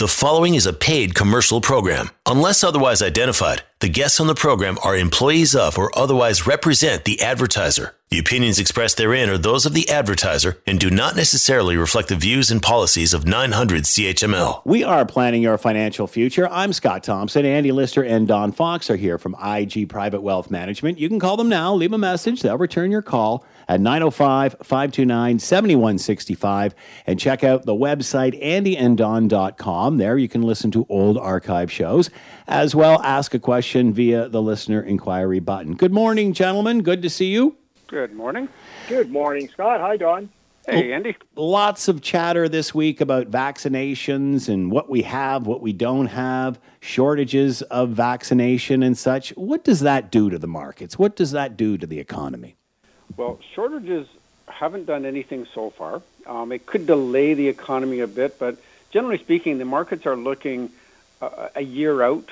The following is a paid commercial program. Unless otherwise identified, the guests on the program are employees of or otherwise represent the advertiser. The opinions expressed therein are those of the advertiser and do not necessarily reflect the views and policies of 900 CHML. We are planning your financial future. I'm Scott Thompson. Andy Lister and Don Fox are here from IG Private Wealth Management. You can call them now, leave a message, they'll return your call at 905 529 7165 and check out the website andyanddon.com. There you can listen to old archive shows as well ask a question via the listener inquiry button. Good morning, gentlemen. Good to see you. Good morning. Good morning, Scott. Hi, Don. Hey, Andy. Lots of chatter this week about vaccinations and what we have, what we don't have, shortages of vaccination and such. What does that do to the markets? What does that do to the economy? Well, shortages haven't done anything so far. Um, it could delay the economy a bit, but generally speaking, the markets are looking uh, a year out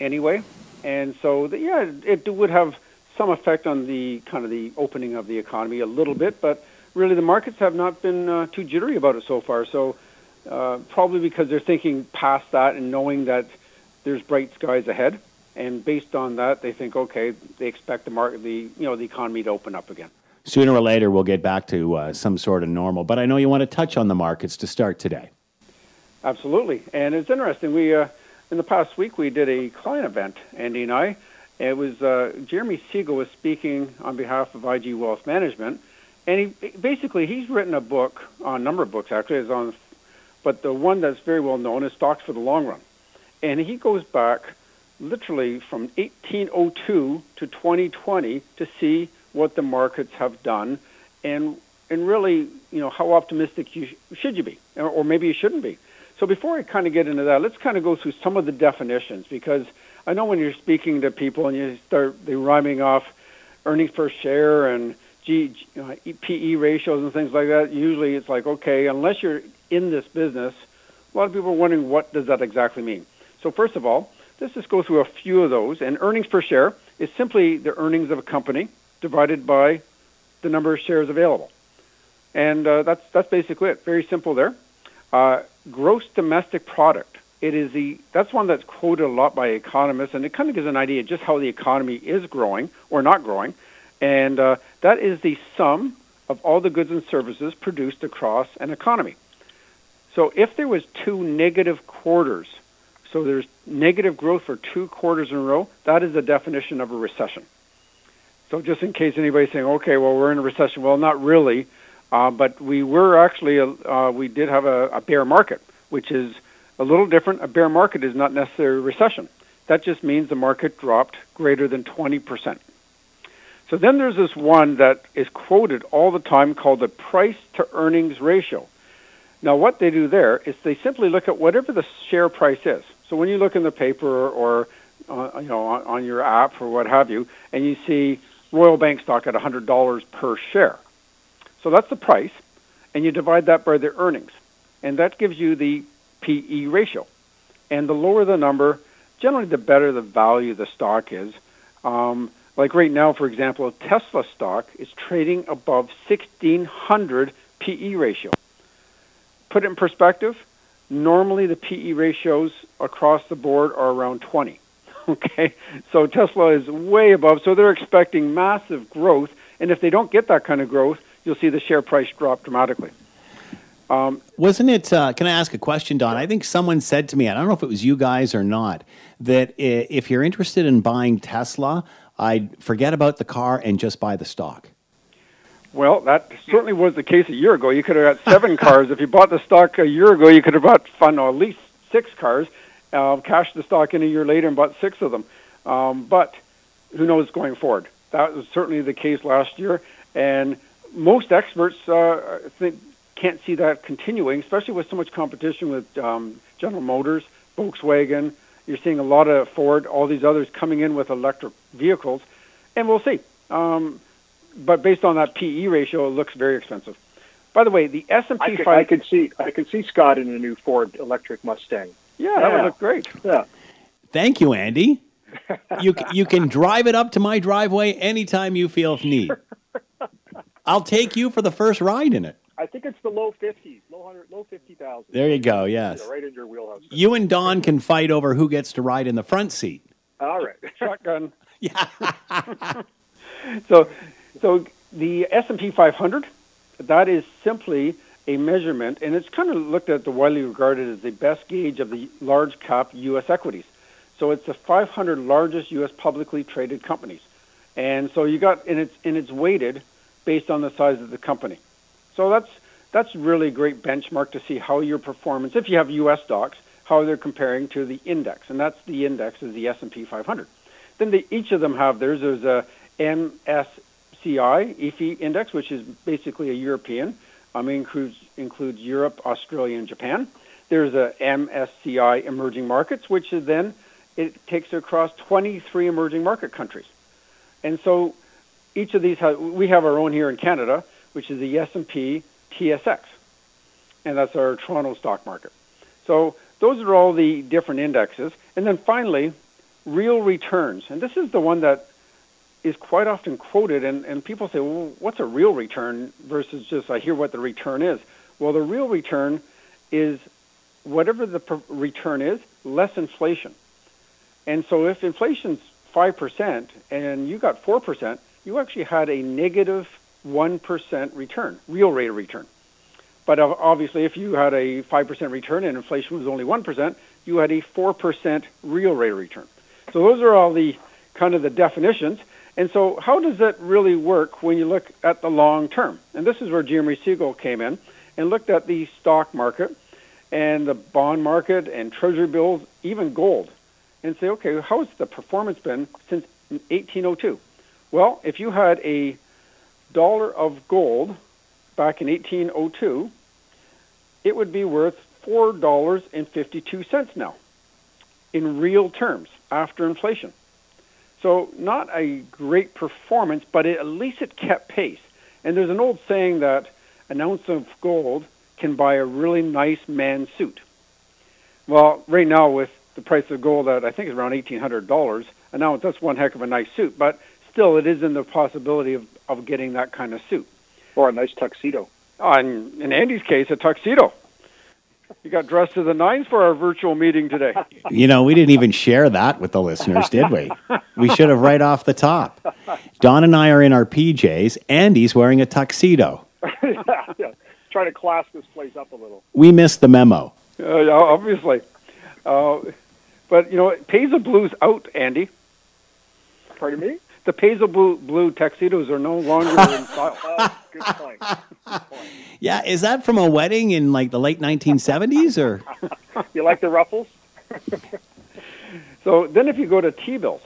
anyway. And so, the, yeah, it would have some effect on the kind of the opening of the economy a little bit, but really the markets have not been uh, too jittery about it so far. So, uh, probably because they're thinking past that and knowing that there's bright skies ahead and based on that, they think, okay, they expect the market, the you know, the economy to open up again. Sooner or later, we'll get back to uh, some sort of normal. But I know you want to touch on the markets to start today. Absolutely, and it's interesting. We uh, in the past week we did a client event, Andy and I. It was uh, Jeremy Siegel was speaking on behalf of IG Wealth Management, and he basically he's written a book, a number of books actually, is on, but the one that's very well known is Stocks for the Long Run, and he goes back literally from 1802 to 2020 to see what the markets have done and and really you know how optimistic you sh- should you be or, or maybe you shouldn't be. So before I kind of get into that let's kind of go through some of the definitions because I know when you're speaking to people and you start they rhyming off earnings per share and G, PE ratios and things like that usually it's like okay unless you're in this business a lot of people are wondering what does that exactly mean? So first of all Let's just go through a few of those. And earnings per share is simply the earnings of a company divided by the number of shares available. And uh, that's, that's basically it. Very simple there. Uh, gross domestic product. It is the that's one that's quoted a lot by economists, and it kind of gives an idea just how the economy is growing or not growing, and uh, that is the sum of all the goods and services produced across an economy. So if there was two negative quarters so there's negative growth for two quarters in a row. That is the definition of a recession. So just in case anybody's saying, okay, well, we're in a recession. Well, not really. Uh, but we were actually, uh, we did have a, a bear market, which is a little different. A bear market is not necessarily a recession. That just means the market dropped greater than 20%. So then there's this one that is quoted all the time called the price to earnings ratio. Now, what they do there is they simply look at whatever the share price is. So when you look in the paper or uh, you know on, on your app or what have you, and you see Royal Bank stock at $100 per share, so that's the price, and you divide that by the earnings, and that gives you the PE ratio. And the lower the number, generally the better the value the stock is. Um, like right now, for example, Tesla stock is trading above 1600 PE ratio. Put it in perspective, Normally, the PE ratios across the board are around 20. Okay, so Tesla is way above. So they're expecting massive growth, and if they don't get that kind of growth, you'll see the share price drop dramatically. Um, Wasn't it? Uh, can I ask a question, Don? I think someone said to me, I don't know if it was you guys or not, that if you're interested in buying Tesla, I'd forget about the car and just buy the stock. Well, that certainly was the case a year ago. You could have got seven cars. If you bought the stock a year ago, you could have bought fun, at least six cars, uh, cashed the stock in a year later and bought six of them. Um, but who knows going forward? That was certainly the case last year, and most experts uh, think can't see that continuing, especially with so much competition with um, General Motors, Volkswagen. You're seeing a lot of Ford, all these others coming in with electric vehicles, and we'll see. Um, but based on that PE ratio, it looks very expensive. By the way, the S and P 5. I could see I could see Scott in a new Ford electric Mustang. Yeah, yeah. that would look great. Yeah. Thank you, Andy. you you can drive it up to my driveway anytime you feel need. I'll take you for the first ride in it. I think it's the low 50s, low hundred, low fifty thousand. There you go. Yes. right in your wheelhouse. You and Don can fight over who gets to ride in the front seat. All right. Shotgun. Yeah. So, so the S&P 500, that is simply a measurement, and it's kind of looked at the widely regarded as the best gauge of the large cap U.S. equities. So it's the 500 largest U.S. publicly traded companies, and so you got and it's and it's weighted based on the size of the company. So that's that's really a great benchmark to see how your performance, if you have U.S. stocks, how they're comparing to the index, and that's the index is the S&P 500. Then each of them have theirs. There's a MSCI EAFE index, which is basically a European. Mean, includes includes Europe, Australia, and Japan. There's a MSCI emerging markets, which is then it takes across 23 emerging market countries. And so each of these we have our own here in Canada, which is the S&P TSX, and that's our Toronto stock market. So those are all the different indexes. And then finally, real returns. And this is the one that is quite often quoted, and, and people say, well, what's a real return versus just I hear what the return is? Well, the real return is whatever the per- return is, less inflation. And so if inflation's 5% and you got 4%, you actually had a negative 1 return, real rate of return. But obviously, if you had a 5% return and inflation was only 1%, you had a 4% real rate of return. So those are all the kind of the definitions. And so how does that really work when you look at the long term? And this is where Jeremy Siegel came in and looked at the stock market and the bond market and treasury bills, even gold, and say, okay, how has the performance been since 1802? Well, if you had a dollar of gold back in 1802, it would be worth $4.52 now in real terms after inflation. So not a great performance, but it, at least it kept pace. And there's an old saying that an ounce of gold can buy a really nice man's suit. Well, right now with the price of gold at I think is around eighteen hundred dollars an ounce, that's one heck of a nice suit. But still, it is in the possibility of, of getting that kind of suit. Or a nice tuxedo. Uh, in, in Andy's case, a tuxedo. You got dressed to the nines for our virtual meeting today. You know, we didn't even share that with the listeners, did we? We should have right off the top. Don and I are in our PJs. Andy's wearing a tuxedo. yeah, yeah. Trying to class this place up a little. We missed the memo. Uh, yeah, obviously. Uh, but, you know, pays the Blue's out, Andy. Pardon me? The Paisley Blue, blue tuxedos are no longer in style. Oh, good point. Good point. Yeah, is that from a wedding in like the late 1970s or? You like the ruffles? So then if you go to T-bills,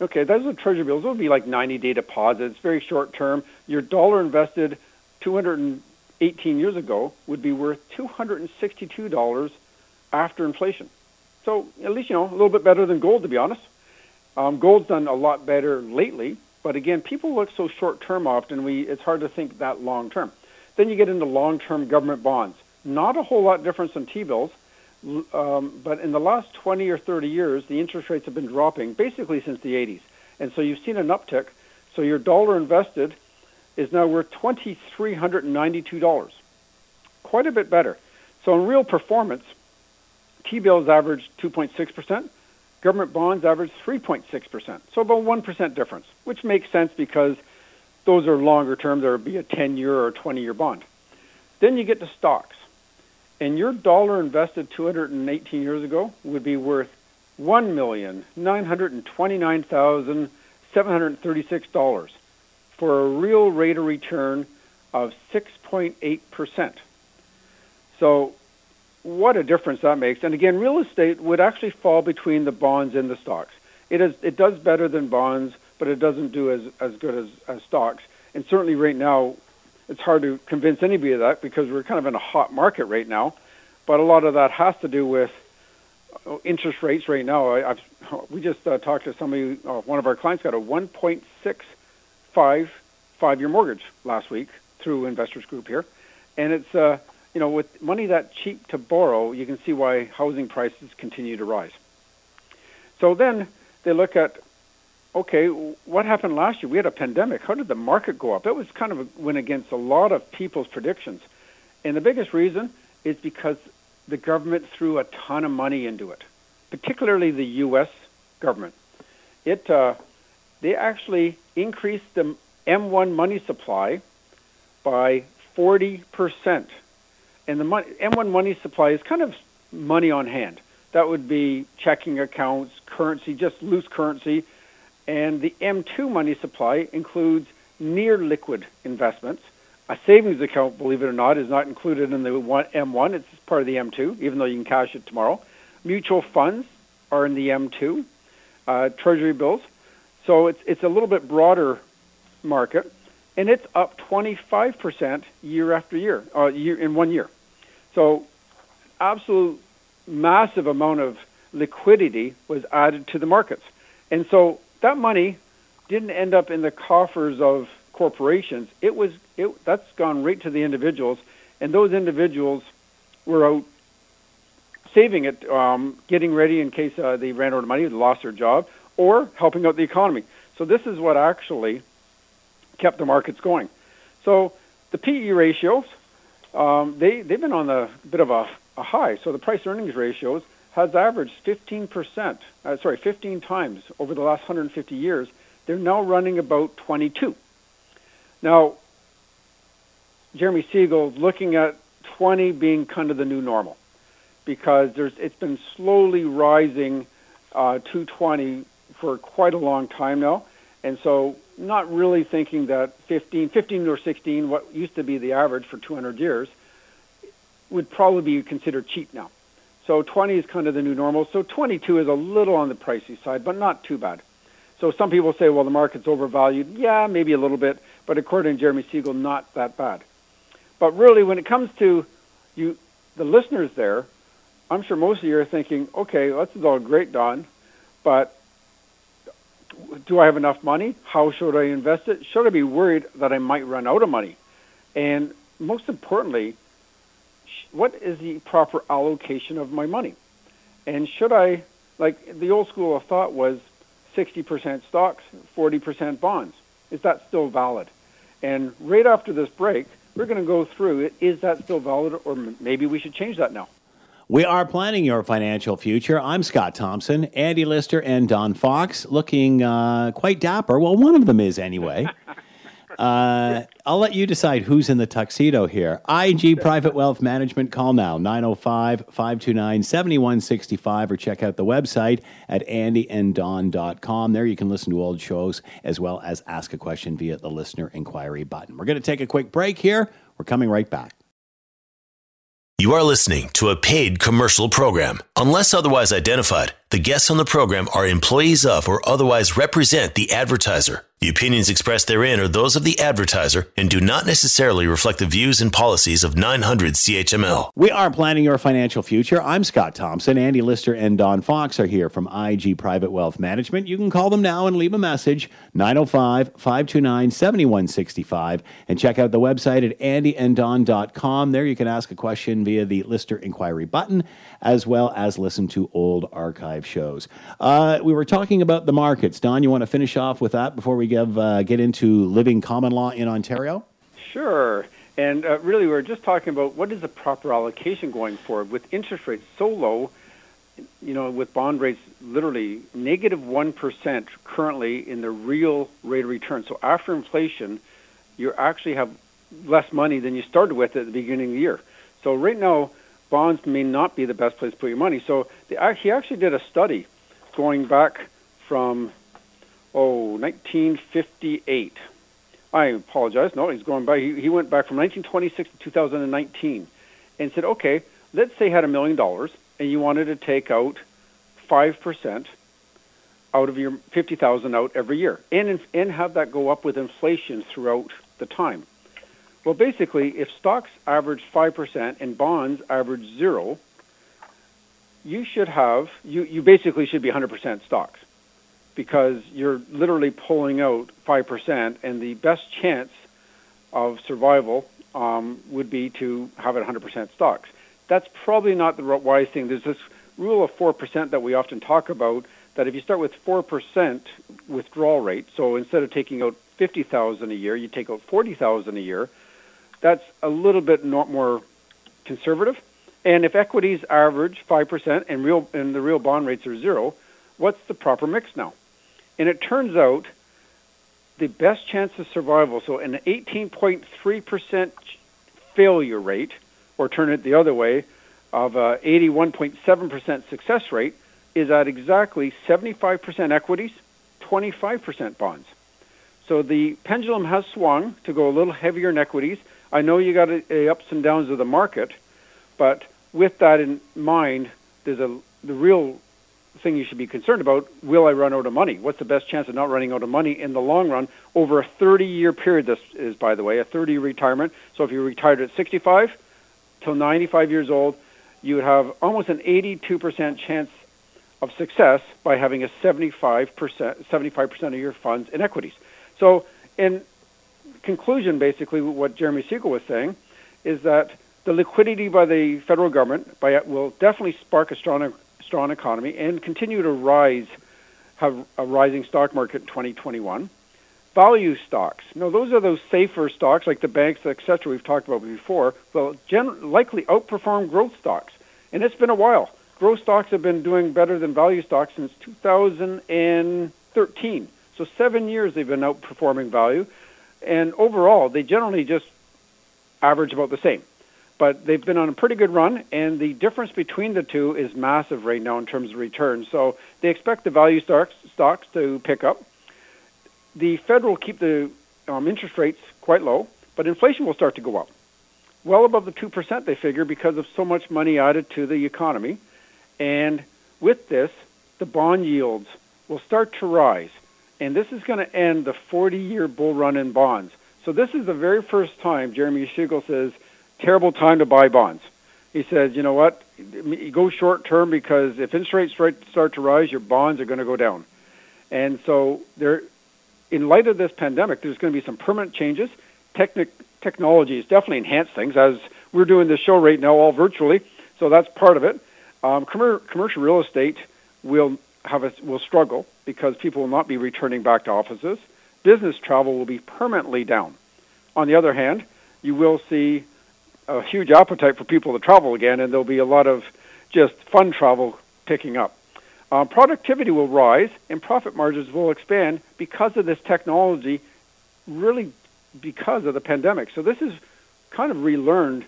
okay, those are treasury bills. Those would be like 90-day deposits, very short term. Your dollar invested 218 years ago would be worth $262 after inflation. So at least, you know, a little bit better than gold, to be honest. Um, gold's done a lot better lately, but again, people look so short term often. We it's hard to think that long term. Then you get into long term government bonds. Not a whole lot difference than T bills, um, but in the last 20 or 30 years, the interest rates have been dropping basically since the 80s, and so you've seen an uptick. So your dollar invested is now worth $2,392, quite a bit better. So in real performance, T bills average 2.6 percent Government bonds average 3.6%, so about 1% difference, which makes sense because those are longer term. There would be a 10 year or 20 year bond. Then you get to stocks, and your dollar invested 218 years ago would be worth $1,929,736 for a real rate of return of 6.8%. So what a difference that makes. And again, real estate would actually fall between the bonds and the stocks. It is it does better than bonds, but it doesn't do as as good as, as stocks. And certainly right now, it's hard to convince anybody of that because we're kind of in a hot market right now. But a lot of that has to do with uh, interest rates right now. I, I've we just uh, talked to somebody. Uh, one of our clients got a 1.65 five-year mortgage last week through Investors Group here, and it's uh, you know, with money that cheap to borrow, you can see why housing prices continue to rise. So then they look at, okay, what happened last year? We had a pandemic. How did the market go up? It was kind of a, went against a lot of people's predictions. And the biggest reason is because the government threw a ton of money into it, particularly the U.S. government. It uh, they actually increased the M1 money supply by 40 percent, and the money, M1 money supply is kind of money on hand. That would be checking accounts, currency, just loose currency, and the M2 money supply includes near liquid investments. A savings account, believe it or not, is not included in the M1. It's part of the M2, even though you can cash it tomorrow. Mutual funds are in the M2. Uh, treasury bills. So it's it's a little bit broader market, and it's up 25% year after year, uh, year in one year. So, absolute massive amount of liquidity was added to the markets, and so that money didn't end up in the coffers of corporations. It was it that's gone right to the individuals, and those individuals were out saving it, um, getting ready in case uh, they ran out of money, lost their job, or helping out the economy. So this is what actually kept the markets going. So the PE ratios, um, they they've been on a bit of a, a high. So the price earnings ratios has averaged 15 percent, uh, sorry, 15 times over the last 150 years. They're now running about 22. Now, Jeremy Siegel looking at 20 being kind of the new normal because there's it's been slowly rising uh, to 20 for quite a long time now. And so not really thinking that 15, 15 or 16, what used to be the average for 200 years, would probably be considered cheap now. So 20 is kind of the new normal. So 22 is a little on the pricey side, but not too bad. So some people say, well, the market's overvalued. Yeah, maybe a little bit, but according to Jeremy Siegel, not that bad. But really, when it comes to you, the listeners there, I'm sure most of you are thinking, okay, well, this is all great, Don, but do I have enough money? How should I invest it? Should I be worried that I might run out of money? And most importantly, what is the proper allocation of my money? And should I, like the old school of thought was 60% stocks, 40% bonds. Is that still valid? And right after this break, we're going to go through it. Is that still valid, or maybe we should change that now? We are planning your financial future. I'm Scott Thompson, Andy Lister, and Don Fox, looking uh, quite dapper. Well, one of them is anyway. Uh, I'll let you decide who's in the tuxedo here. IG Private Wealth Management, call now 905 529 7165 or check out the website at andyanddon.com. There you can listen to old shows as well as ask a question via the listener inquiry button. We're going to take a quick break here. We're coming right back. You are listening to a paid commercial program. Unless otherwise identified, the guests on the program are employees of or otherwise represent the advertiser. The opinions expressed therein are those of the advertiser and do not necessarily reflect the views and policies of 900 CHML. We are planning your financial future. I'm Scott Thompson. Andy Lister and Don Fox are here from IG Private Wealth Management. You can call them now and leave a message 905 529 7165 and check out the website at andyanddon.com. There you can ask a question via the Lister inquiry button as well as listen to old archive shows. Uh, we were talking about the markets. Don, you want to finish off with that before we give, uh, get into living common law in Ontario? Sure. And uh, really, we are just talking about what is the proper allocation going forward with interest rates so low. You know, with bond rates literally negative negative one percent currently in the real rate of return. So after inflation, you actually have less money than you started with at the beginning of the year. So right now, bonds may not be the best place to put your money. So the, he actually did a study going back from oh 1958. I apologize. No, he's going by. He, he went back from 1926 to 2019, and said, okay, let's say you had a million dollars and you wanted to take out five percent out of your 50,000 out every year, and and have that go up with inflation throughout the time. Well, basically, if stocks average 5% and bonds average zero, you should have, you, you basically should be 100% stocks because you're literally pulling out 5%, and the best chance of survival um, would be to have it 100% stocks. That's probably not the wise thing. There's this rule of 4% that we often talk about that if you start with 4% withdrawal rate, so instead of taking out 50,000 a year, you take out 40,000 a year, that's a little bit more conservative? And if equities average 5% and real and the real bond rates are zero, what's the proper mix now? And it turns out the best chance of survival, so an 18.3% failure rate, or turn it the other way, of a 81.7% success rate, is at exactly 75% equities, 25% bonds. So the pendulum has swung to go a little heavier in equities. I know you got a, a ups and downs of the market, but with that in mind, there's a the real thing you should be concerned about. Will I run out of money? What's the best chance of not running out of money in the long run over a 30-year period? This is, by the way, a 30-year retirement. So if you retired at 65 till 95 years old, you would have almost an 82% chance of success by having a 75% 75% of your funds in equities. So, in conclusion, basically, what Jeremy Siegel was saying is that the liquidity by the federal government by, will definitely spark a strong, strong economy and continue to rise, have a rising stock market in 2021. Value stocks. Now, those are those safer stocks like the banks, etc. We've talked about before. Will gen- likely outperform growth stocks, and it's been a while. Growth stocks have been doing better than value stocks since 2013. So seven years they've been outperforming value, and overall they generally just average about the same but they've been on a pretty good run, and the difference between the two is massive right now in terms of returns. So they expect the value stocks, stocks to pick up. The Fed will keep the um, interest rates quite low, but inflation will start to go up, well above the 2% they figure because of so much money added to the economy. And with this, the bond yields will start to rise. And this is going to end the 40 year bull run in bonds. So this is the very first time Jeremy Siegel says terrible time to buy bonds. He says, you know what, go short term because if interest rates start to rise, your bonds are going to go down. And so there, in light of this pandemic, there's going to be some permanent changes. Technic, technology has definitely enhanced things as we're doing this show right now all virtually. So that's part of it. Um, commercial real estate will have a, will struggle because people will not be returning back to offices. Business travel will be permanently down. On the other hand, you will see a huge appetite for people to travel again, and there'll be a lot of just fun travel picking up. Uh, productivity will rise, and profit margins will expand because of this technology, really because of the pandemic. So this is kind of relearned.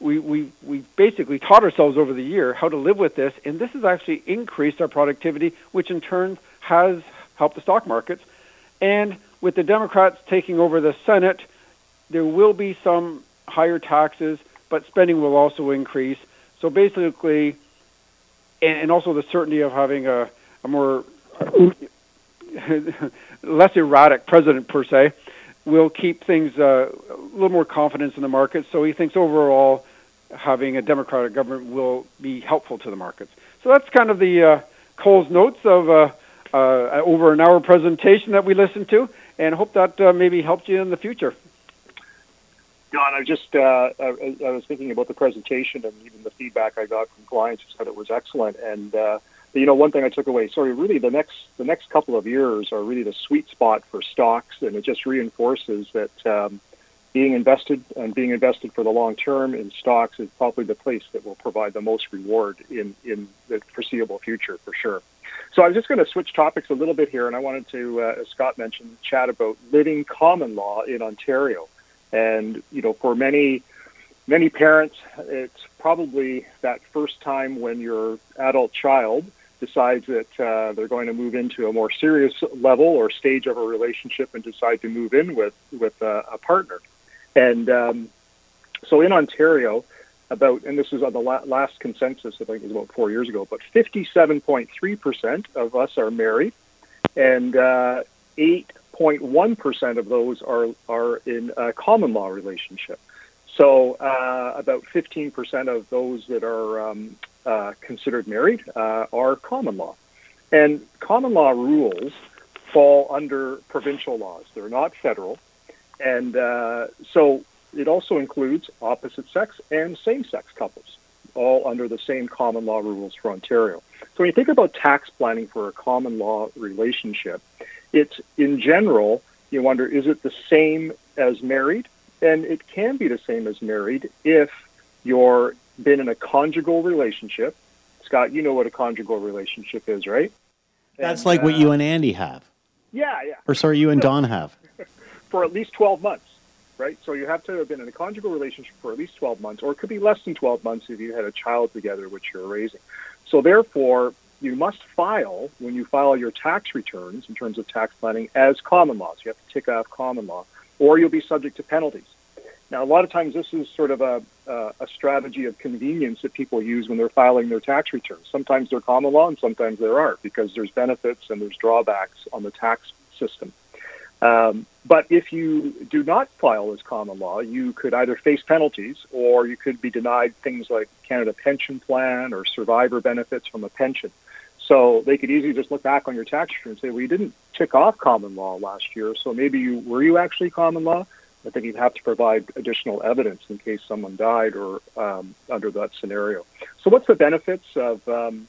We, we, we basically taught ourselves over the year how to live with this, and this has actually increased our productivity, which in turn has helped the stock markets. And with the Democrats taking over the Senate, there will be some higher taxes, but spending will also increase. So basically, and also the certainty of having a, a more less erratic president per se will keep things uh, a little more confidence in the market. So he thinks overall having a democratic government will be helpful to the markets. So that's kind of the uh, Coles Notes of uh, uh, over an hour presentation that we listened to, and hope that uh, maybe helped you in the future. Don, I just uh, I, I, was thinking about the presentation and even the feedback I got from clients who said it was excellent. And uh, you know, one thing I took away, sorry, really the next the next couple of years are really the sweet spot for stocks, and it just reinforces that um, being invested and being invested for the long term in stocks is probably the place that will provide the most reward in in the foreseeable future for sure. So I'm just going to switch topics a little bit here, and I wanted to, uh, as Scott mentioned, chat about living common law in Ontario. And you know, for many many parents, it's probably that first time when your adult child decides that uh, they're going to move into a more serious level or stage of a relationship and decide to move in with with a, a partner. And um, so in Ontario, about and this is on the la- last consensus, I think it was about four years ago, but 57.3% of us are married, and uh, eight 0.1% of those are, are in a common law relationship. So uh, about 15% of those that are um, uh, considered married uh, are common law. And common law rules fall under provincial laws. They're not federal. And uh, so it also includes opposite sex and same sex couples, all under the same common law rules for Ontario. So when you think about tax planning for a common law relationship, it's in general, you wonder, is it the same as married? And it can be the same as married if you're been in a conjugal relationship. Scott, you know what a conjugal relationship is, right? That's and, like what uh, you and Andy have. Yeah, yeah. Or sorry, you and Don have. For at least 12 months, right? So you have to have been in a conjugal relationship for at least 12 months, or it could be less than 12 months if you had a child together, which you're raising. So therefore, you must file when you file your tax returns in terms of tax planning as common law. So you have to tick off common law, or you'll be subject to penalties. Now, a lot of times this is sort of a, uh, a strategy of convenience that people use when they're filing their tax returns. Sometimes they're common law and sometimes there aren't because there's benefits and there's drawbacks on the tax system. Um, but if you do not file as common law, you could either face penalties or you could be denied things like Canada Pension Plan or survivor benefits from a pension. So they could easily just look back on your tax return and say, well, you didn't tick off common law last year, so maybe you were you actually common law? I think you'd have to provide additional evidence in case someone died or um, under that scenario. So what's the benefits of, um,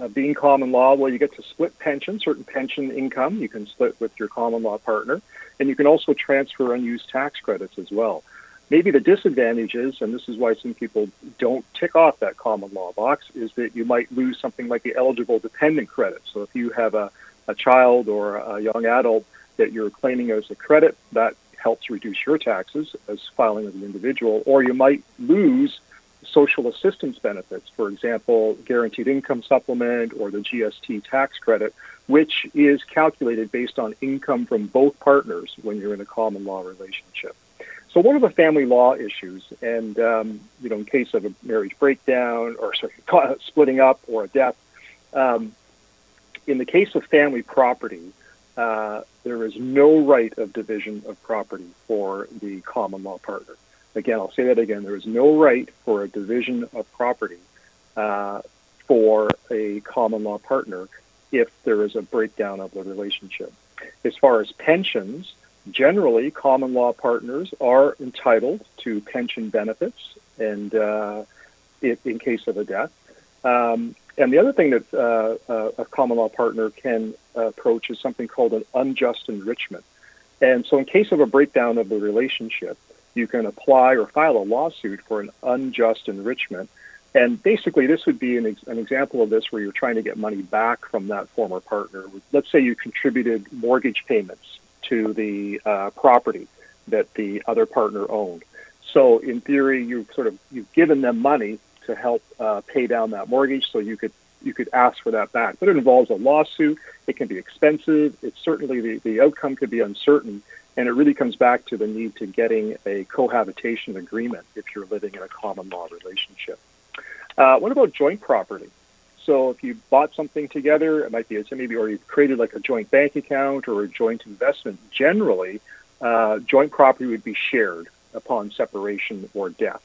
of being common law? Well, you get to split pension, certain pension income. You can split with your common law partner, and you can also transfer unused tax credits as well. Maybe the disadvantage is, and this is why some people don't tick off that common law box, is that you might lose something like the eligible dependent credit. So if you have a, a child or a young adult that you're claiming as a credit, that helps reduce your taxes as filing as an individual, or you might lose social assistance benefits, for example, guaranteed income supplement or the GST tax credit, which is calculated based on income from both partners when you're in a common law relationship. So what are the family law issues? And, um, you know, in case of a marriage breakdown or sorry, splitting up or a death, um, in the case of family property, uh, there is no right of division of property for the common law partner. Again, I'll say that again. There is no right for a division of property uh, for a common law partner if there is a breakdown of the relationship. As far as pensions, generally, common law partners are entitled to pension benefits, and uh, in case of a death. Um, and the other thing that uh, uh, a common law partner can approach is something called an unjust enrichment. And so, in case of a breakdown of the relationship, you can apply or file a lawsuit for an unjust enrichment. And basically, this would be an, ex- an example of this where you're trying to get money back from that former partner. Let's say you contributed mortgage payments to the uh, property that the other partner owned. So in theory, you've sort of you've given them money to help uh, pay down that mortgage, so you could you could ask for that back. But it involves a lawsuit. It can be expensive. It's certainly the, the outcome could be uncertain, and it really comes back to the need to getting a cohabitation agreement if you're living in a common law relationship. Uh, what about joint property? So if you bought something together, it might be maybe or you've created like a joint bank account or a joint investment. Generally, uh, joint property would be shared upon separation or death.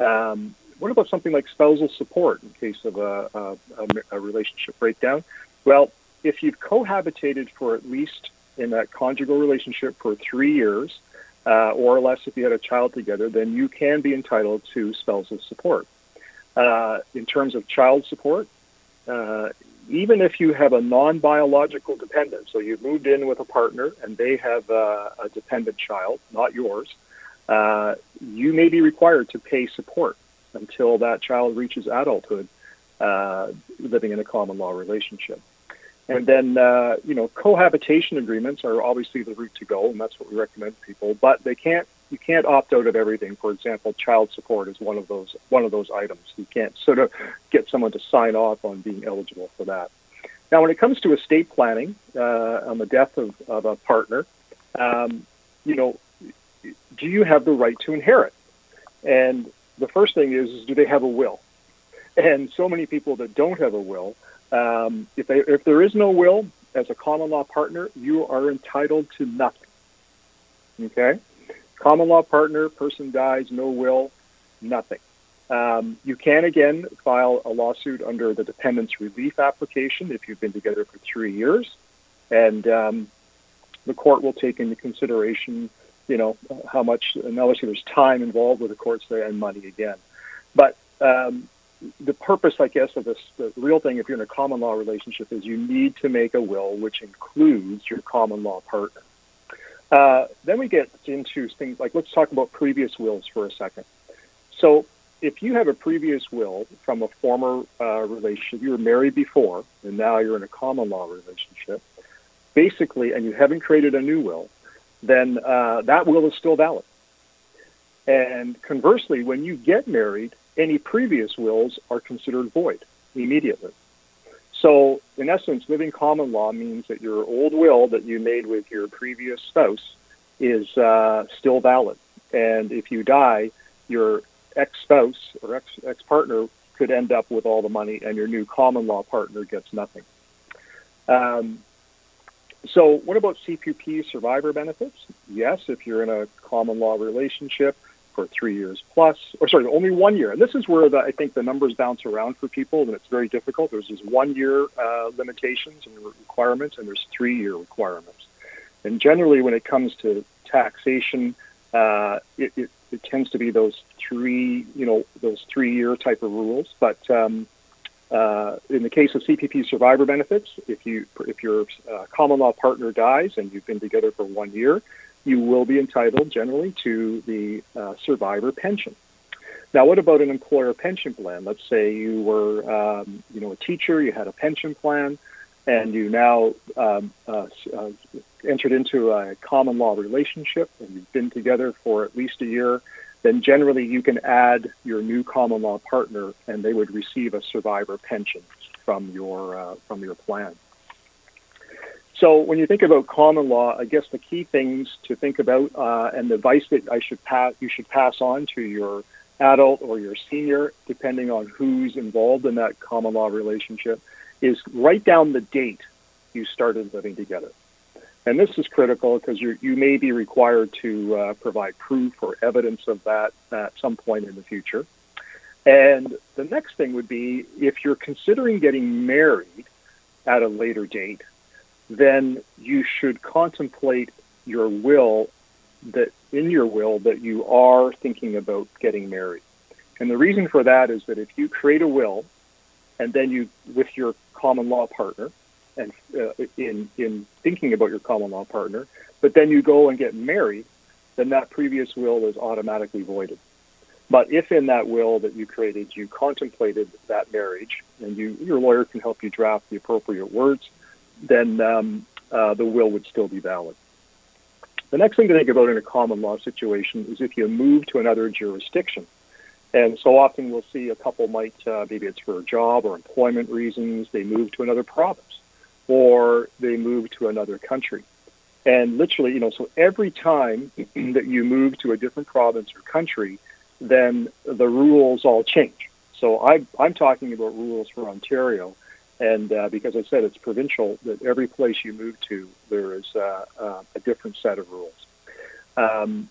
Um, what about something like spousal support in case of a, a, a, relationship breakdown? Well, if you've cohabitated for at least in that conjugal relationship for three years, uh, or less if you had a child together, then you can be entitled to spousal support. Uh, in terms of child support, uh, even if you have a non-biological dependent, so you've moved in with a partner and they have a, a dependent child, not yours, uh, you may be required to pay support until that child reaches adulthood, uh, living in a common law relationship. And then, uh, you know, cohabitation agreements are obviously the route to go, and that's what we recommend to people. But they can't you can't opt out of everything. For example, child support is one of those one of those items. You can't sort of get someone to sign off on being eligible for that. Now, when it comes to estate planning uh, on the death of, of a partner, um, you know, do you have the right to inherit? And the first thing is, is do they have a will? And so many people that don't have a will, um, if they if there is no will as a common law partner, you are entitled to nothing. Okay common law partner, person dies, no will, nothing. Um, you can again file a lawsuit under the dependents relief application if you've been together for three years, and um, the court will take into consideration, you know, how much. And obviously, there's time involved with the courts there and money again, but um, the purpose, I guess, of this, the real thing, if you're in a common law relationship, is you need to make a will which includes your common law partner. Uh, then we get into things like let's talk about previous wills for a second. So if you have a previous will from a former uh, relationship, you were married before, and now you're in a common law relationship, basically, and you haven't created a new will, then uh, that will is still valid. And conversely, when you get married, any previous wills are considered void immediately. So, in essence, living common law means that your old will that you made with your previous spouse is uh, still valid. And if you die, your ex spouse or ex partner could end up with all the money, and your new common law partner gets nothing. Um, so, what about CPP survivor benefits? Yes, if you're in a common law relationship for three years plus, or sorry, only one year. And this is where the, I think the numbers bounce around for people, and it's very difficult. There's these one year uh, limitations and requirements, and there's three year requirements. And generally, when it comes to taxation, uh, it, it, it, tends to be those three, you know, those three-year type of rules. But um, uh, in the case of CPP survivor benefits, if you if your uh, common law partner dies and you've been together for one year, you will be entitled generally to the uh, survivor pension. Now, what about an employer pension plan? Let's say you were, um, you know, a teacher, you had a pension plan, and you now um, uh, uh, entered into a common law relationship and you've been together for at least a year, then generally you can add your new common law partner and they would receive a survivor pension from your uh, from your plan. So when you think about common law, I guess the key things to think about uh, and the advice that I should pass you should pass on to your adult or your senior, depending on who's involved in that common law relationship, is write down the date you started living together. And this is critical because you may be required to uh, provide proof or evidence of that at some point in the future. And the next thing would be if you're considering getting married at a later date, then you should contemplate your will that in your will that you are thinking about getting married. And the reason for that is that if you create a will and then you with your common law partner and uh, in in thinking about your common law partner, but then you go and get married, then that previous will is automatically voided. But if in that will that you created you contemplated that marriage, and you your lawyer can help you draft the appropriate words, then um, uh, the will would still be valid. The next thing to think about in a common law situation is if you move to another jurisdiction. And so often we'll see a couple might, uh, maybe it's for a job or employment reasons, they move to another province or they move to another country. And literally, you know, so every time that you move to a different province or country, then the rules all change. So I, I'm talking about rules for Ontario. And uh, because I said it's provincial, that every place you move to, there is uh, uh, a different set of rules. Um,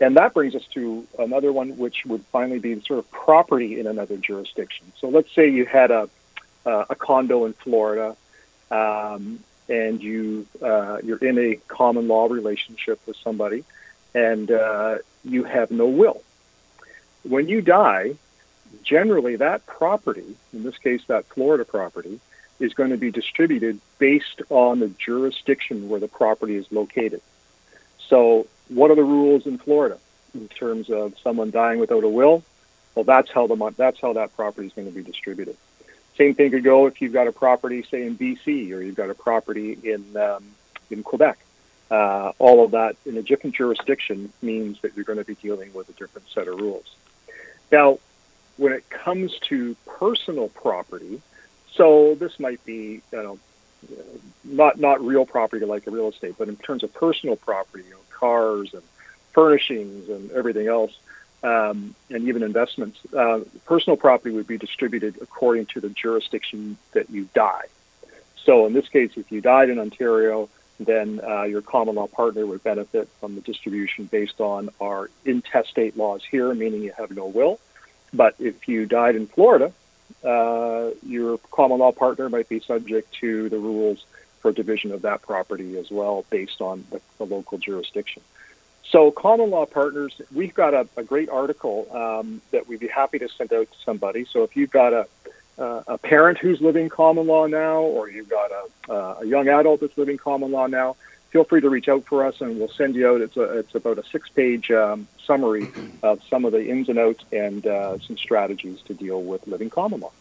and that brings us to another one, which would finally be sort of property in another jurisdiction. So let's say you had a, a condo in Florida um, and you uh, you're in a common law relationship with somebody, and uh, you have no will. When you die, generally that property, in this case that Florida property, is going to be distributed based on the jurisdiction where the property is located. So, what are the rules in Florida in terms of someone dying without a will? Well, that's how the that's how that property is going to be distributed. Same thing could go if you've got a property, say in BC, or you've got a property in um, in Quebec. Uh, all of that in a different jurisdiction means that you're going to be dealing with a different set of rules. Now, when it comes to personal property, so this might be, you know, not not real property like a real estate, but in terms of personal property, you know, cars and furnishings and everything else, um, and even investments, uh, personal property would be distributed according to the jurisdiction that you die. So in this case, if you died in Ontario, then uh, your common law partner would benefit from the distribution based on our intestate laws here, meaning you have no will. But if you died in Florida, uh, your common law partner might be subject to the rules for division of that property as well, based on the, the local jurisdiction. So, common law partners, we've got a, a great article um, that we'd be happy to send out to somebody. So, if you've got a, uh, a parent who's living common law now, or you've got a, uh, a young adult that's living common law now, feel free to reach out for us, and we'll send you out. It's a, it's about a six-page um, summary of some of the ins and outs and uh, some strategies to deal with living common law.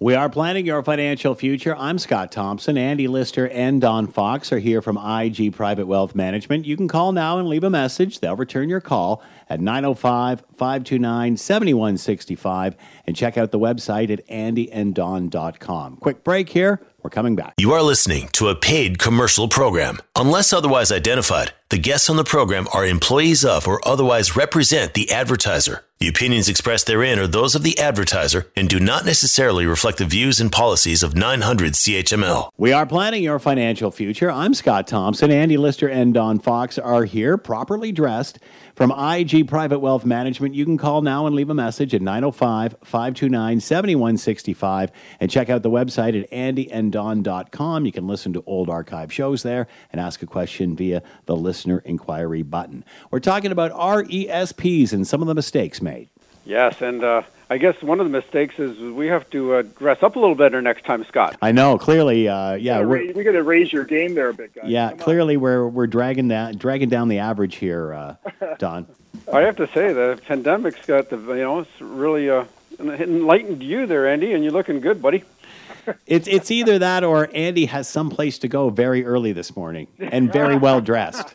We are planning your financial future. I'm Scott Thompson. Andy Lister and Don Fox are here from IG Private Wealth Management. You can call now and leave a message. They'll return your call at 905 529 7165 and check out the website at andyanddon.com. Quick break here. We're coming back. You are listening to a paid commercial program. Unless otherwise identified, the guests on the program are employees of or otherwise represent the advertiser. The opinions expressed therein are those of the advertiser and do not necessarily reflect the views and policies of 900 CHML. We are planning your financial future. I'm Scott Thompson. Andy Lister and Don Fox are here, properly dressed. From IG Private Wealth Management, you can call now and leave a message at 905 529 7165 and check out the website at andyanddon.com. You can listen to old archive shows there and ask a question via the listener inquiry button. We're talking about RESPs and some of the mistakes made. Yes, and uh, I guess one of the mistakes is we have to uh, dress up a little better next time, Scott. I know. Clearly, uh, yeah, we're, we got to raise your game there a bit, guys. Yeah, Come clearly on. we're we're dragging that dragging down the average here, uh, Don. I have to say the pandemic's got the you know it's really uh, enlightened you there, Andy, and you're looking good, buddy. it's it's either that or Andy has some place to go very early this morning and very well dressed.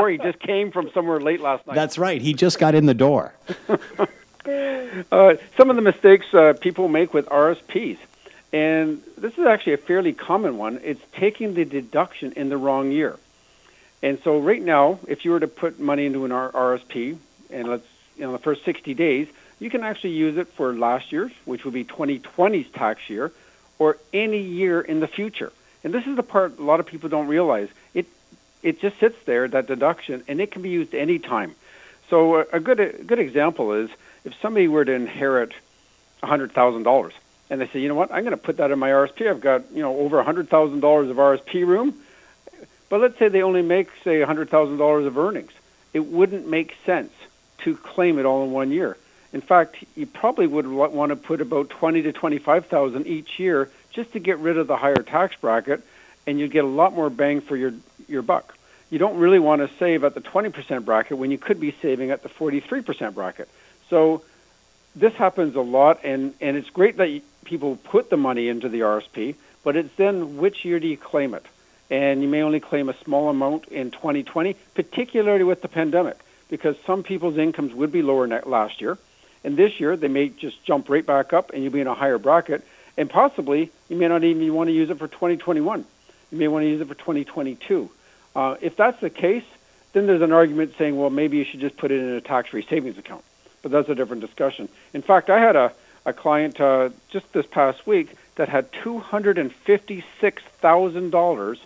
Or he just came from somewhere late last night. That's right. He just got in the door. uh, some of the mistakes uh, people make with RSPs, and this is actually a fairly common one. It's taking the deduction in the wrong year. And so, right now, if you were to put money into an RSP, and let's you know the first 60 days, you can actually use it for last year's, which would be 2020's tax year, or any year in the future. And this is the part a lot of people don't realize. It it just sits there, that deduction, and it can be used any time. So uh, a, good a good example is if somebody were to inherit $100,000 and they say, you know what, I'm going to put that in my RSP. I've got you know over $100,000 of RSP room, but let's say they only make say $100,000 of earnings. It wouldn't make sense to claim it all in one year. In fact, you probably would want to put about 20 to 25,000 each year just to get rid of the higher tax bracket, and you'd get a lot more bang for your your buck you don't really want to save at the 20% bracket when you could be saving at the 43% bracket. So this happens a lot, and, and it's great that people put the money into the RSP, but it's then which year do you claim it? And you may only claim a small amount in 2020, particularly with the pandemic, because some people's incomes would be lower last year. And this year, they may just jump right back up, and you'll be in a higher bracket. And possibly, you may not even want to use it for 2021. You may want to use it for 2022. Uh, if that's the case, then there's an argument saying, well, maybe you should just put it in a tax-free savings account. But that's a different discussion. In fact, I had a, a client uh, just this past week that had $256,000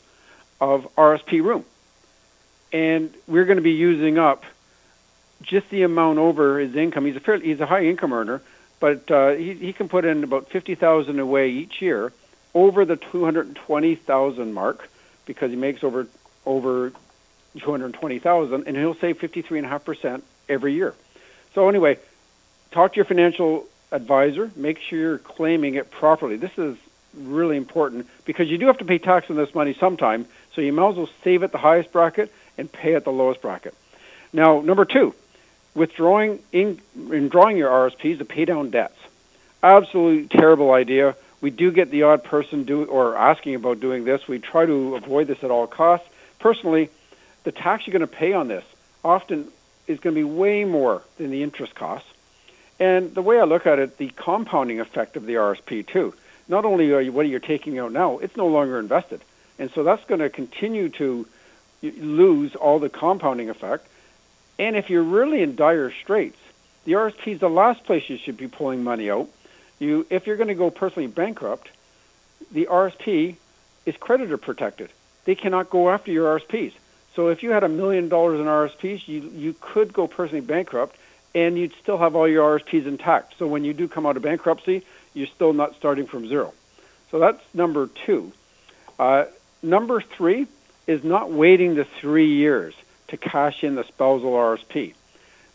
of RSP room. And we're going to be using up just the amount over his income. He's a fairly, he's a high income earner, but uh, he, he can put in about 50000 away each year over the 220000 mark because he makes over over 220,000 and he'll save 53.5% every year. So anyway, talk to your financial advisor, make sure you're claiming it properly. This is really important because you do have to pay tax on this money sometime, so you might as well save at the highest bracket and pay at the lowest bracket. Now, number 2, withdrawing in, in drawing your RSPs to pay down debts. Absolutely terrible idea. We do get the odd person do or asking about doing this. We try to avoid this at all costs personally, the tax you're going to pay on this often is going to be way more than the interest costs. And the way I look at it, the compounding effect of the RSP too. Not only are you, what you're taking out now, it's no longer invested, and so that's going to continue to lose all the compounding effect. And if you're really in dire straits, the RSP is the last place you should be pulling money out. You, if you're going to go personally bankrupt, the RSP is creditor protected they cannot go after your RSPs. So if you had a million dollars in RSPs, you you could go personally bankrupt, and you'd still have all your RSPs intact. So when you do come out of bankruptcy, you're still not starting from zero. So that's number two. Uh, number three is not waiting the three years to cash in the spousal RSP.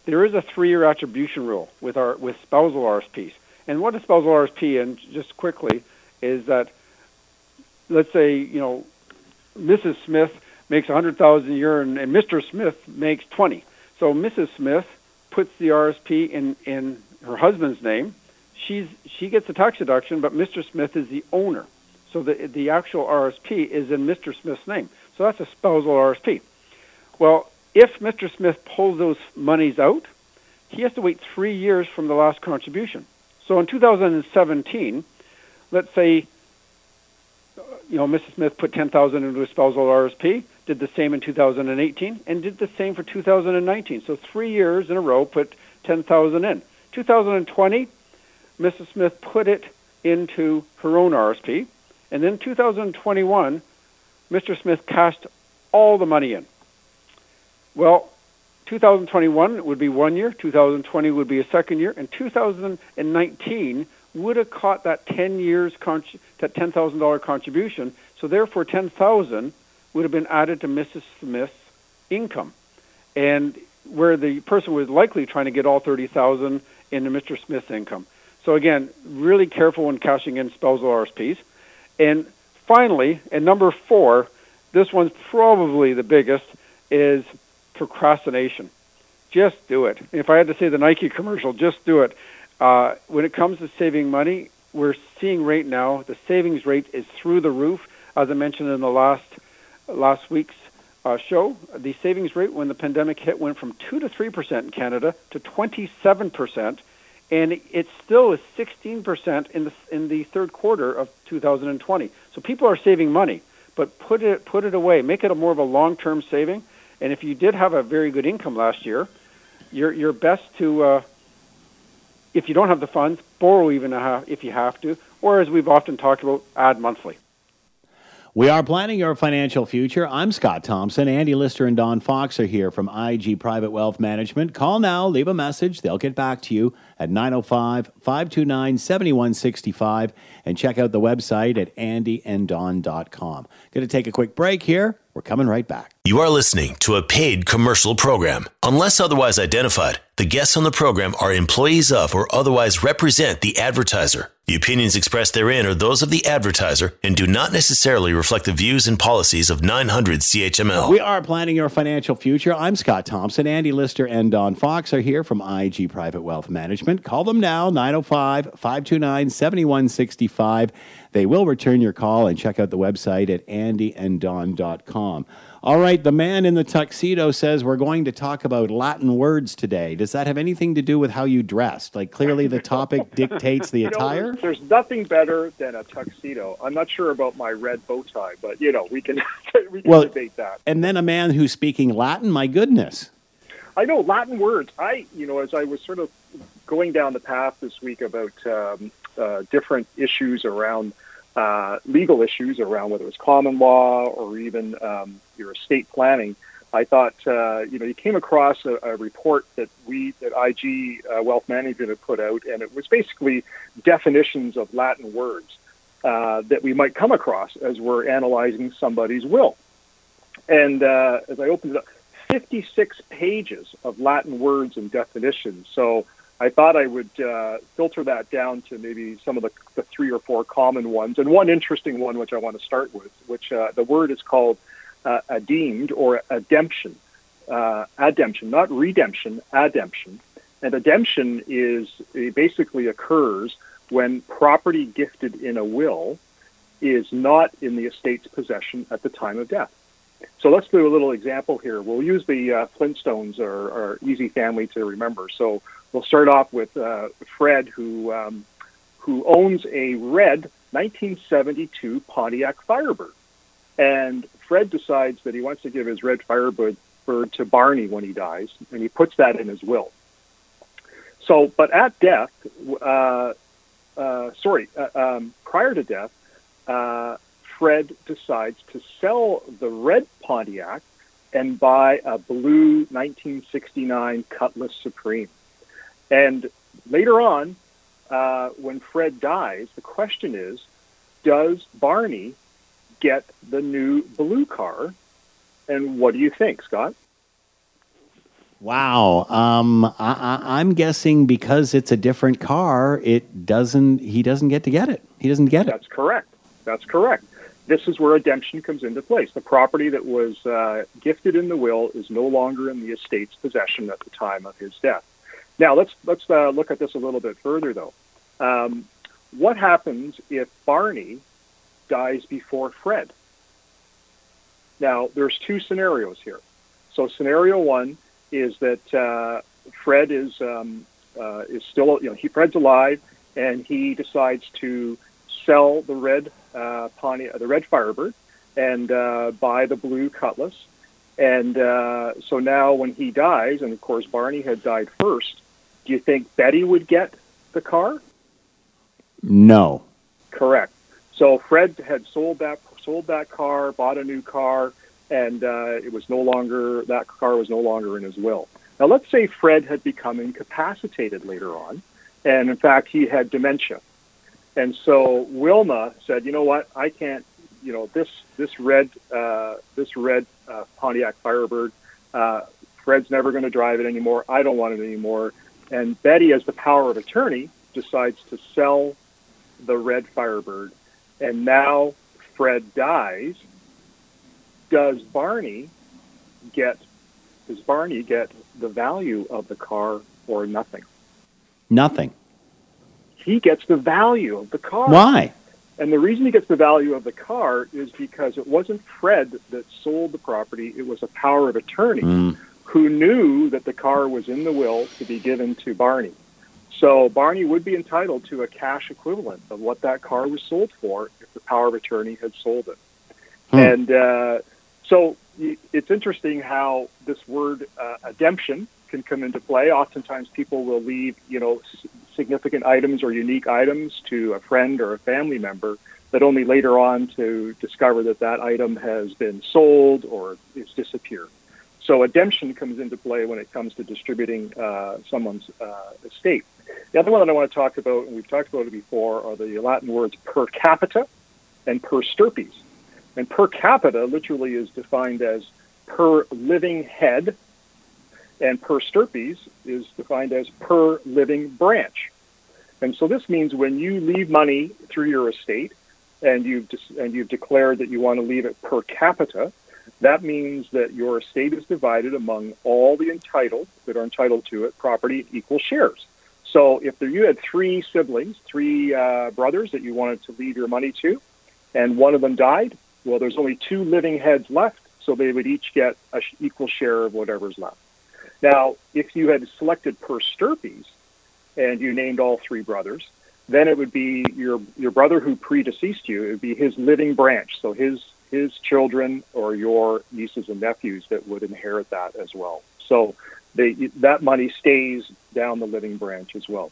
There is a three-year attribution rule with our with spousal RSPs. And what is spousal RSP? And just quickly is that let's say you know Mrs. Smith makes 100,000 a year and, and Mr. Smith makes 20. So Mrs. Smith puts the RSP in in her husband's name. She's she gets a tax deduction, but Mr. Smith is the owner. So the the actual RSP is in Mr. Smith's name. So that's a spousal RSP. Well, if Mr. Smith pulls those monies out, he has to wait three years from the last contribution. So in 2017, let's say, you know, Mrs. Smith put 10,000 into a spousal RSP, did the same in 2018, and did the same for 2019. So three years in a row, put 10,000 in. 2020, Mrs. Smith put it into her own RSP, and then 2021, Mr. Smith cashed all the money in. Well, 2021 would be one year, 2020 would be a second year, and 2019 would have caught that 10 years that $10,000 contribution. So therefore, 10,000 would have been added to Mrs. Smith's income, and where the person was likely trying to get all 30,000 into Mr. Smith's income. So again, really careful when cashing in spousal RSPs. And finally, and number four, this one's probably the biggest, is procrastination. Just do it. If I had to say the Nike commercial, just do it. Uh, when it comes to saving money, we're seeing right now the savings rate is through the roof. As I mentioned in the last last week's uh, show, the savings rate when the pandemic hit went from two to three percent in Canada to twenty seven percent, and it still is sixteen percent in the in the third quarter of 2020. So people are saving money, but put it put it away, make it a more of a long term saving and if you did have a very good income last year, you're, you're best to, uh, if you don't have the funds, borrow even half, if you have to, or as we've often talked about, add monthly. We are planning your financial future. I'm Scott Thompson. Andy Lister and Don Fox are here from IG Private Wealth Management. Call now, leave a message. They'll get back to you at 905 529 7165 and check out the website at andyanddon.com. Going to take a quick break here. We're coming right back. You are listening to a paid commercial program. Unless otherwise identified, the guests on the program are employees of or otherwise represent the advertiser. The opinions expressed therein are those of the advertiser and do not necessarily reflect the views and policies of 900 CHML. We are planning your financial future. I'm Scott Thompson. Andy Lister and Don Fox are here from IG Private Wealth Management. Call them now, 905 529 7165. They will return your call and check out the website at andyanddon.com. All right, the man in the tuxedo says we're going to talk about Latin words today. Does that have anything to do with how you dressed? Like clearly the topic dictates the attire? Know, there's nothing better than a tuxedo. I'm not sure about my red bow tie, but you know, we can we can well, debate that. And then a man who's speaking Latin, my goodness. I know Latin words. I, you know, as I was sort of going down the path this week about um, uh, different issues around uh, legal issues around whether it's common law or even um, your estate planning, I thought uh, you know you came across a, a report that we that IG uh, Wealth Management had put out, and it was basically definitions of Latin words uh, that we might come across as we're analyzing somebody's will. And uh, as I opened it up, 56 pages of Latin words and definitions. So I thought I would uh, filter that down to maybe some of the, the, three or four common ones, and one interesting one which I want to start with, which uh, the word is called uh, adeemed or ademption. Uh, ademption, not redemption, ademption. And ademption is basically occurs when property gifted in a will is not in the estate's possession at the time of death. So let's do a little example here. We'll use the uh, Flintstones, or, or easy family to remember. So we'll start off with uh, Fred, who um, who owns a red 1972 Pontiac Firebird, and Fred decides that he wants to give his red Firebird bird to Barney when he dies, and he puts that in his will. So, but at death, uh, uh, sorry, uh, um, prior to death, uh, Fred decides to sell the red Pontiac and buy a blue 1969 Cutlass Supreme. And later on, uh, when Fred dies, the question is, does Barney get the new blue car? And what do you think, Scott? Wow. Um, I, am guessing because it's a different car, it doesn't. He doesn't get to get it. He doesn't get it. That's correct. That's correct. this is where ademption comes into place. The property that was uh, gifted in the will is no longer in the estate's possession at the time of his death. Now let's let's uh, look at this a little bit further, though. Um, what happens if Barney dies before Fred? Now there's two scenarios here. So scenario one is that uh, Fred is um, uh, is still you know he Fred's alive and he decides to sell the red uh, Pontiac, the red Firebird, and uh, buy the blue Cutlass. And uh, so now, when he dies, and of course Barney had died first, do you think Betty would get the car? No. Correct. So Fred had sold that sold that car, bought a new car, and uh, it was no longer that car was no longer in his will. Now, let's say Fred had become incapacitated later on, and in fact he had dementia, and so Wilma said, "You know what? I can't. You know this this red uh, this red uh, Pontiac Firebird. Uh, Fred's never going to drive it anymore. I don't want it anymore." And Betty, as the power of attorney, decides to sell the red Firebird, and now Fred dies. Does Barney get? Does Barney get the value of the car or nothing? Nothing he gets the value of the car. Why? And the reason he gets the value of the car is because it wasn't Fred that sold the property, it was a power of attorney mm. Who knew that the car was in the will to be given to Barney. So Barney would be entitled to a cash equivalent of what that car was sold for if the power of attorney had sold it. Hmm. And uh, so it's interesting how this word uh, ademption can come into play. Oftentimes, people will leave, you know, significant items or unique items to a friend or a family member, but only later on to discover that that item has been sold or it's disappeared. So ademption comes into play when it comes to distributing uh, someone's uh, estate. The other one that I want to talk about, and we've talked about it before, are the Latin words per capita and per stirpes. And per capita literally is defined as per living head and per stirpes is defined as per living branch. And so this means when you leave money through your estate and you've and you've declared that you want to leave it per capita, that means that your estate is divided among all the entitled that are entitled to it property equal shares. So if there, you had three siblings, three uh, brothers that you wanted to leave your money to, and one of them died, well, there's only two living heads left, so they would each get an equal share of whatever's left. Now, if you had selected per stirpes and you named all three brothers, then it would be your your brother who predeceased you. It would be his living branch, so his his children or your nieces and nephews that would inherit that as well. So they, that money stays down the living branch as well.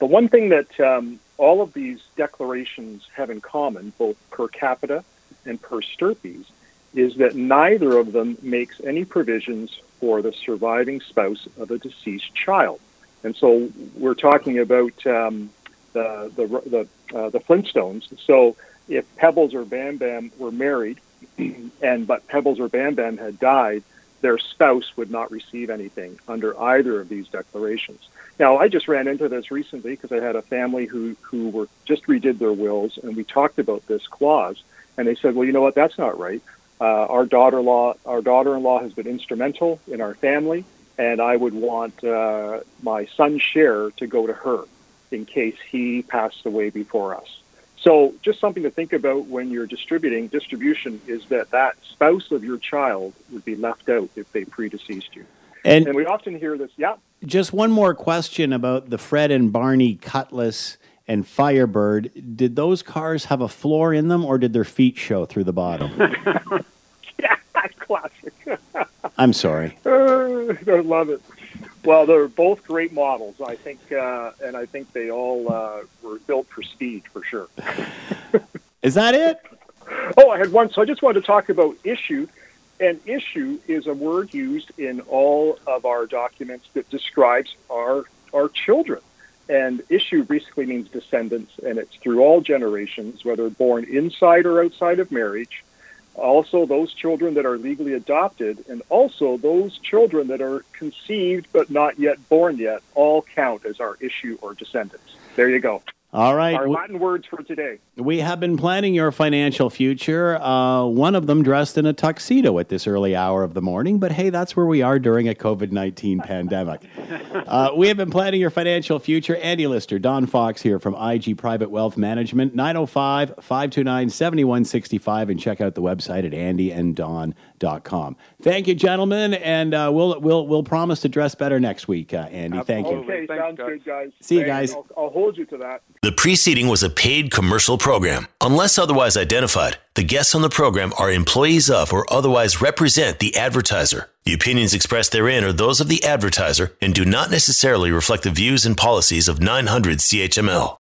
The one thing that um, all of these declarations have in common, both per capita and per stirpes, is that neither of them makes any provisions for the surviving spouse of a deceased child. And so we're talking about um, the the the, uh, the Flintstones. So if Pebbles or Bam Bam were married, and but Pebbles or Bam Bam had died, their spouse would not receive anything under either of these declarations. Now, I just ran into this recently because I had a family who who were just redid their wills, and we talked about this clause, and they said, "Well, you know what? That's not right. Uh, our daughter-in-law, our daughter-in-law has been instrumental in our family, and I would want uh, my son's share to go to her in case he passed away before us. So, just something to think about when you're distributing. Distribution is that that spouse of your child would be left out if they predeceased you. And, and we often hear this. Yeah. Just one more question about the Fred and Barney Cutlass and Firebird, did those cars have a floor in them, or did their feet show through the bottom? yeah, classic. I'm sorry. Uh, I love it. Well, they're both great models, I think, uh, and I think they all uh, were built for speed for sure. Is that it? Oh, I had one. So I just wanted to talk about issue. And issue is a word used in all of our documents that describes our our children. And issue basically means descendants, and it's through all generations, whether born inside or outside of marriage. Also, those children that are legally adopted, and also those children that are conceived but not yet born yet, all count as our issue or descendants. There you go. All right. Our Latin words for today. We have been planning your financial future. Uh, one of them dressed in a tuxedo at this early hour of the morning, but hey, that's where we are during a COVID 19 pandemic. Uh, we have been planning your financial future. Andy Lister, Don Fox here from IG Private Wealth Management, 905 529 7165, and check out the website at andyanddon.com. Thank you, gentlemen, and uh, we'll, we'll, we'll promise to dress better next week, uh, Andy. Thank you. Okay, Thanks, sounds guys. good, guys. See you guys. I'll, I'll hold you to that. The preceding was a paid commercial program. Unless otherwise identified, the guests on the program are employees of or otherwise represent the advertiser. The opinions expressed therein are those of the advertiser and do not necessarily reflect the views and policies of 900 CHML.